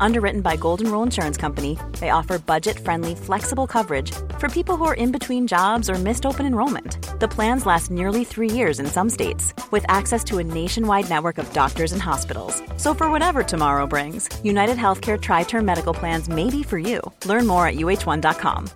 Underwritten by Golden Rule Insurance Company, they offer budget friendly, flexible coverage for people who are in between jobs or missed open enrollment. The plans last nearly three years in some states, with access to a nationwide network of doctors and hospitals. So, for whatever tomorrow brings, United Healthcare Tri Term Medical Plans may be for you. Learn more at uh1.com.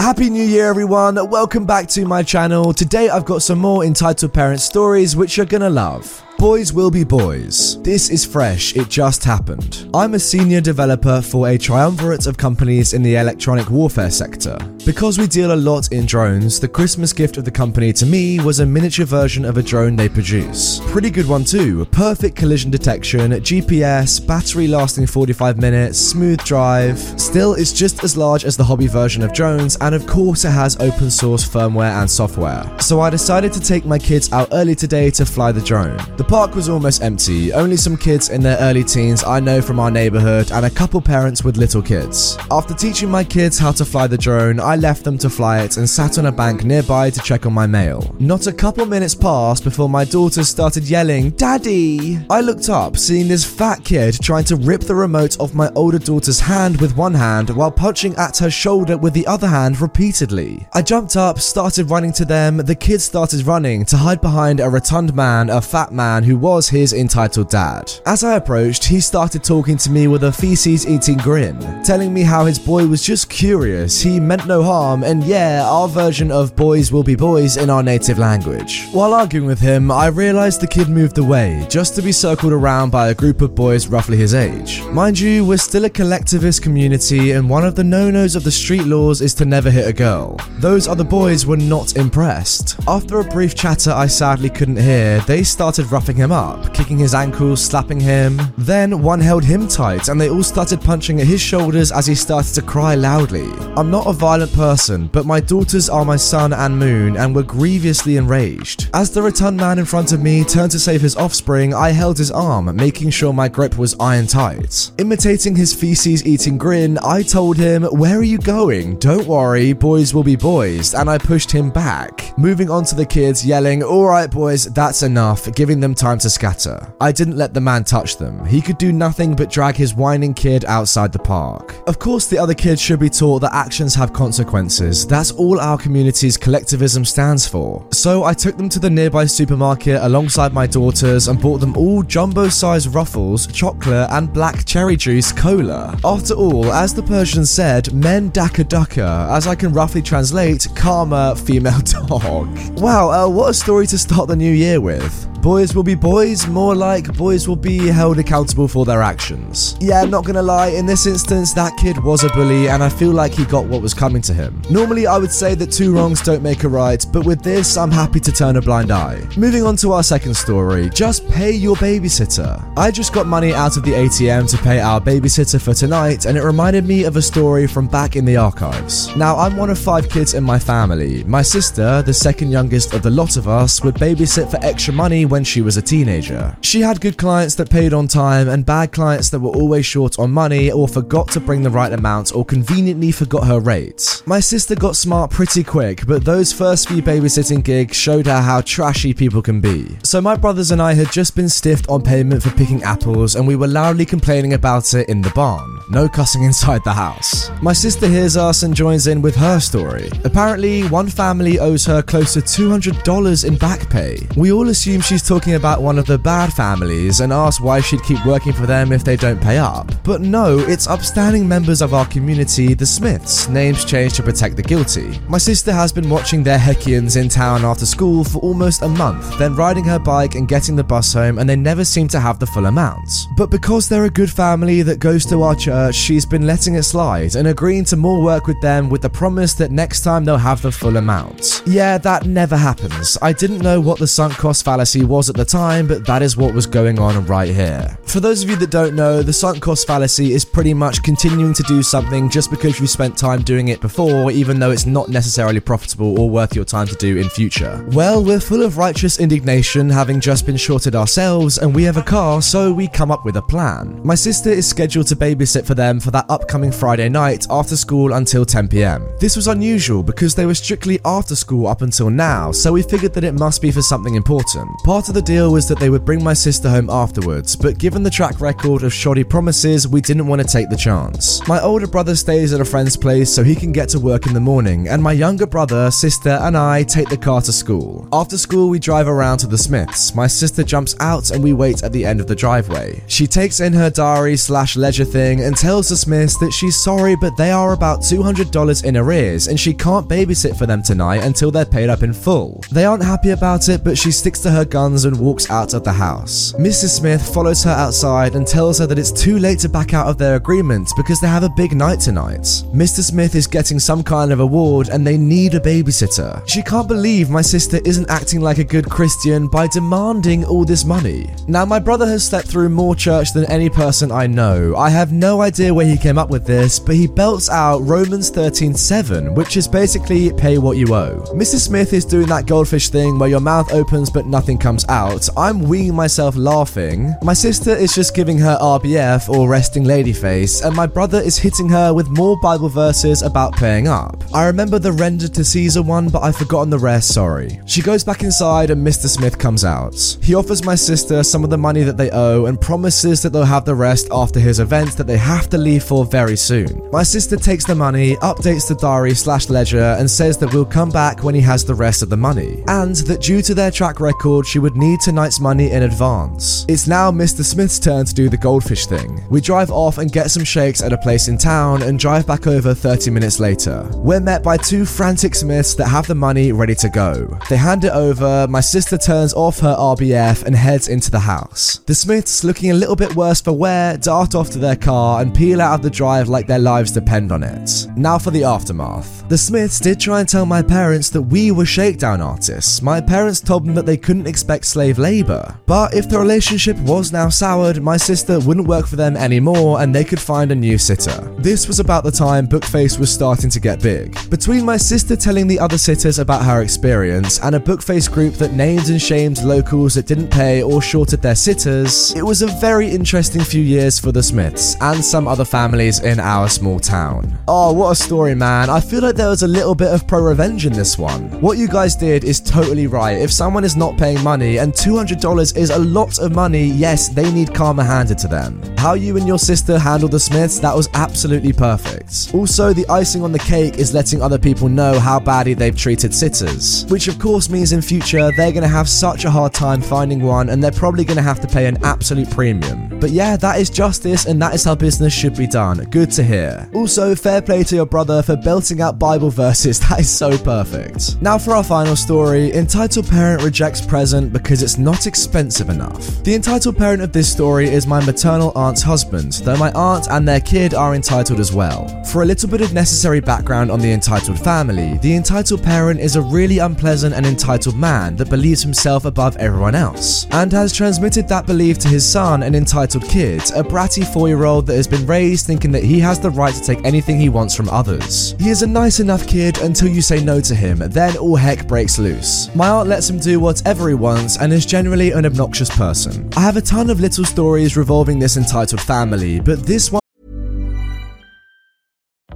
Happy New Year, everyone! Welcome back to my channel. Today, I've got some more entitled parent stories which you're gonna love. Boys will be boys. This is fresh, it just happened. I'm a senior developer for a triumvirate of companies in the electronic warfare sector. Because we deal a lot in drones, the Christmas gift of the company to me was a miniature version of a drone they produce. Pretty good one too. Perfect collision detection, GPS, battery lasting 45 minutes, smooth drive. Still, it's just as large as the hobby version of drones, and of course, it has open source firmware and software. So I decided to take my kids out early today to fly the drone. The park was almost empty, only some kids in their early teens I know from our neighborhood, and a couple parents with little kids. After teaching my kids how to fly the drone, I left them to fly it and sat on a bank nearby to check on my mail. Not a couple minutes passed before my daughters started yelling, Daddy! I looked up, seeing this fat kid trying to rip the remote off my older daughter's hand with one hand while punching at her shoulder with the other hand repeatedly. I jumped up, started running to them, the kids started running to hide behind a rotund man, a fat man who was his entitled dad. As I approached, he started talking to me with a feces eating grin, telling me how his boy was just curious, he meant no harm, and yeah, our version of boys will be boys in our native language. While arguing with him, I realized the kid moved away, just to be circled around by a group of boys roughly his age. Mind you, we're still a collectivist community, and one of the no nos of the street laws is to never hit a girl. Those other boys were not impressed. After a brief chatter I sadly couldn't hear, they started roughing him up, kicking his ankles, slapping him. Then one held him tight and they all started punching at his shoulders as he started to cry loudly. I'm not a violent person, but my daughters are my sun and moon and were grievously enraged. As the rotund man in front of me turned to save his offspring, I held his arm, making sure my grip was iron tight. Imitating his feces eating grin, I told him, Where are you going? Don't worry, boys will be boys, and I pushed him back. Moving on to the kids, yelling, Alright, boys, that's enough, giving them time to scatter. I didn't let the man touch them. He could do nothing but drag his whining kid outside the park. Of course, the other kids should be taught that actions have consequences. That's all our community's collectivism stands for. So I took them to the nearby supermarket alongside my daughters and bought them all jumbo sized ruffles, chocolate, and black cherry juice cola. After all, as the Persian said, men daka ducka, as I can roughly translate, karma female dog. Wow, uh, what a story to start the new year with. Boys will be boys, more like boys will be held accountable for their actions. Yeah, not gonna lie, in this instance, that kid was a bully, and I feel like he got what was coming to him. Normally, I would say that two wrongs don't make a right, but with this, I'm happy to turn a blind eye. Moving on to our second story just pay your babysitter. I just got money out of the ATM to pay our babysitter for tonight, and it reminded me of a story from back in the archives. Now, I'm one of five kids in my family. My sister, the second youngest of the lot of us, would babysit for extra money when she was a teenager. She had good clients that paid on time and bad clients that were always short on money or forgot to bring the right amount or conveniently forgot her rates. My sister got smart pretty quick, but those first few babysitting gigs showed her how trashy people can be. So my brothers and I had just been stiffed on payment for picking apples and we were loudly complaining about it in the barn. No cussing inside the house. My sister hears us and joins in with her story. Apparently, one family owes her close to $200 in back pay. We all assume she's talking about one of the bad families and asked why she'd keep working for them if they don't pay up. But no, it's upstanding members of our community, the Smiths, names changed to protect the guilty. My sister has been watching their Heckians in town after school for almost a month, then riding her bike and getting the bus home, and they never seem to have the full amount. But because they're a good family that goes to our church, she's been letting it slide and agreeing to more work with them with the promise that next time they'll have the full amount. Yeah, that never happens. I didn't know what the sunk cost fallacy was was at the time, but that is what was going on right here. For those of you that don't know, the sunk cost fallacy is pretty much continuing to do something just because you spent time doing it before, even though it's not necessarily profitable or worth your time to do in future. Well, we're full of righteous indignation, having just been shorted ourselves, and we have a car, so we come up with a plan. My sister is scheduled to babysit for them for that upcoming Friday night after school until 10 pm. This was unusual because they were strictly after school up until now, so we figured that it must be for something important. Part of the deal was that they would bring my sister home afterwards, but given the track record of shoddy promises, we didn't want to take the chance. My older brother stays at a friend's place so he can get to work in the morning, and my younger brother, sister, and I take the car to school. After school, we drive around to the Smiths. My sister jumps out and we wait at the end of the driveway. She takes in her diary slash ledger thing and tells the Smiths that she's sorry, but they are about $200 in arrears and she can't babysit for them tonight until they're paid up in full. They aren't happy about it, but she sticks to her guns and walks out of the house. Mrs. Smith follows her outside and tells her that it's too late to back out of their agreement because they have a big night tonight. Mr. Smith is getting some kind of award and they need a babysitter. She can't believe my sister isn't acting like a good Christian by demanding all this money. Now, my brother has slept through more church than any person I know. I have no idea where he came up with this, but he belts out Romans 13:7, which is basically pay what you owe. Mrs. Smith is doing that goldfish thing where your mouth opens but nothing comes out. I'm weeing myself laughing. My sister is just giving her RBF or resting lady face, and my brother is hitting her with more Bible verses about paying up. I remember the render to Caesar one, but I've forgotten the rest, sorry. She goes back inside and Mr. Smith comes out. He offers my sister some of the money that they owe and promises that they'll have the rest after his event that they have to leave for very soon. My sister takes the money, updates the diary slash ledger, and says that we'll come back when he has the rest of the money, and that due to their track record, she would need tonight's money in advance. It's now Mr. Smith's turn to do the goldfish thing. We drive off and get some shakes at a place in town and drive back over 30 minutes later. We're met by two frantic Smiths that have the money ready to go. They hand it over, my sister turns off her RBF and heads into the house. The Smiths, looking a little bit worse for wear, dart off to their car and peel out of the drive like their lives depend on it. Now for the aftermath. The Smiths did try and tell my parents that we were shakedown artists. My parents told them that they couldn't expect slave labor. But if the relationship was now soured, my sister wouldn't work for them anymore and they could find a new sitter. This was about the time Bookface was starting to get big. Between my sister telling the other sitters about her experience and a Bookface group that named and shamed locals that didn't pay or shorted their sitters, it was a very interesting few years for the Smiths and some other families in our small town. Oh, what a story, man. I feel like there was a little bit of pro revenge in this one. What you guys did is totally right. If someone is not paying money and $200 is a lot of money, yes, they need karma handed to them. How you and your sister handled the Smiths, that was absolutely perfect. Also, the icing on the cake is letting other people know how badly they've treated sitters, which of course means in future they're going to have such a hard time finding one and they're probably going to have to pay an absolute premium. But yeah, that is justice and that is how business should be done. Good to hear. Also, fair play to your brother for belting out Bible verses. That is so perfect. Now for our final story, entitled parent rejects present because it's not expensive enough. The entitled parent of this story is my maternal aunt's husband, though my aunt and their kid are entitled as well. For a little bit of necessary background on the entitled family, the entitled parent is a really unpleasant and entitled man that believes himself above everyone else, and has transmitted that belief to his son, an entitled kid, a bratty four year old that has been raised thinking that he has the right to take anything he wants from others. He is a nice enough kid until you say no to him, then all heck breaks loose. My aunt lets him do whatever he wants and is generally an obnoxious person. I have a ton of little stories revolving this entitled family, but this one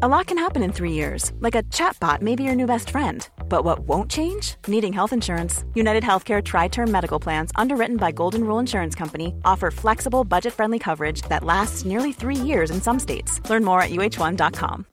A lot can happen in three years, like a chatbot may be your new best friend. But what won't change? Needing health insurance. United Healthcare Tri Term Medical Plans, underwritten by Golden Rule Insurance Company, offer flexible, budget friendly coverage that lasts nearly three years in some states. Learn more at uh1.com.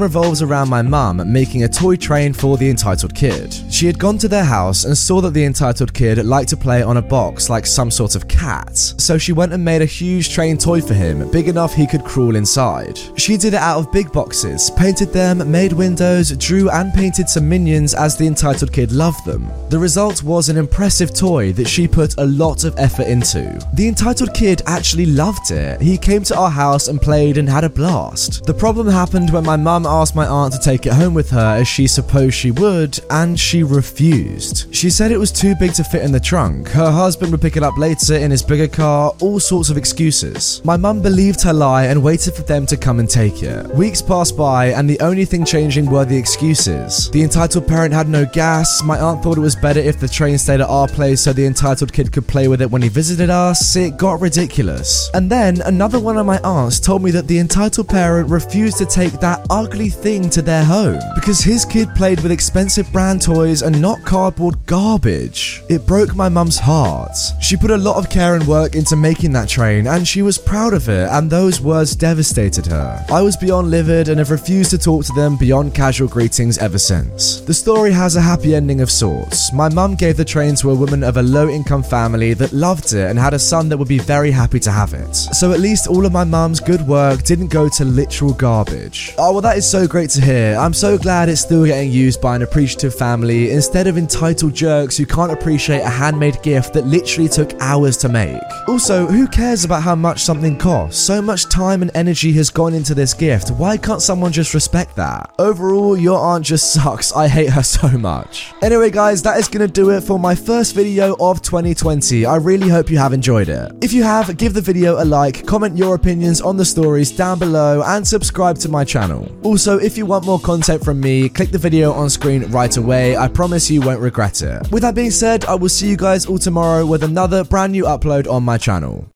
revolves around my mum making a toy train for the entitled kid. She had gone to their house and saw that the entitled kid liked to play on a box like some sort of cat, so she went and made a huge train toy for him, big enough he could crawl inside. She did it out of big boxes, painted them, made windows, drew and painted some minions as the entitled kid loved them. The result was an impressive toy that she put a lot of effort into. The entitled kid actually loved it. He came to our house and played and had a blast. The problem happened when my mum asked my aunt to take it home with her as she supposed she would, and she refused. She said it was too big to fit in the trunk. Her husband would pick it up later in his bigger car, all sorts of excuses. My mum believed her lie and waited for them to come and take it. Weeks passed by, and the only thing changing were the excuses. The entitled parent had no gas. My aunt thought it was better if the train stayed at our place so the entitled kid could play with it when he visited us. It got ridiculous. And then another one of my aunts told me that the entitled parent refused to take that ugly thing to their home because his kid played with expensive brand toys and not cardboard garbage. It broke my mum's heart. She put a lot of care and work into making that train and she was proud of it, and those words devastated her. I was beyond livid and have refused to talk to them beyond casual greetings ever since. The story has a happy ending of sorts. My mum gave the train to a woman of a low income family that loved it and had a son that would be very happy to have it. So at least all of my mum's good work didn't go to literal garbage. Oh, well, that is so great to hear. I'm so glad it's still getting used by an appreciative family instead of entitled jerks who can't appreciate a handmade gift that literally took hours to make. Also, who cares about how much something costs? So much time and energy has gone into this gift. Why can't someone just respect that? Overall, your aunt just sucks. I hate her so much. Anyway, guys, that is gonna do it for my first video of 2020. I really hope you have enjoyed it. If you have, give the video a like, comment your opinions on the stories down below, and subscribe to my channel. Also, if you want more content from me, click the video on screen right away. I promise you won't regret it. With that being said, I will see you guys all tomorrow with another brand new upload on my channel.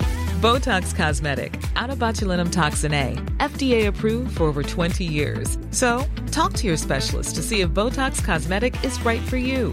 Botox Cosmetic, onabotulinumtoxinA, FDA approved for over 20 years. So, talk to your specialist to see if Botox Cosmetic is right for you.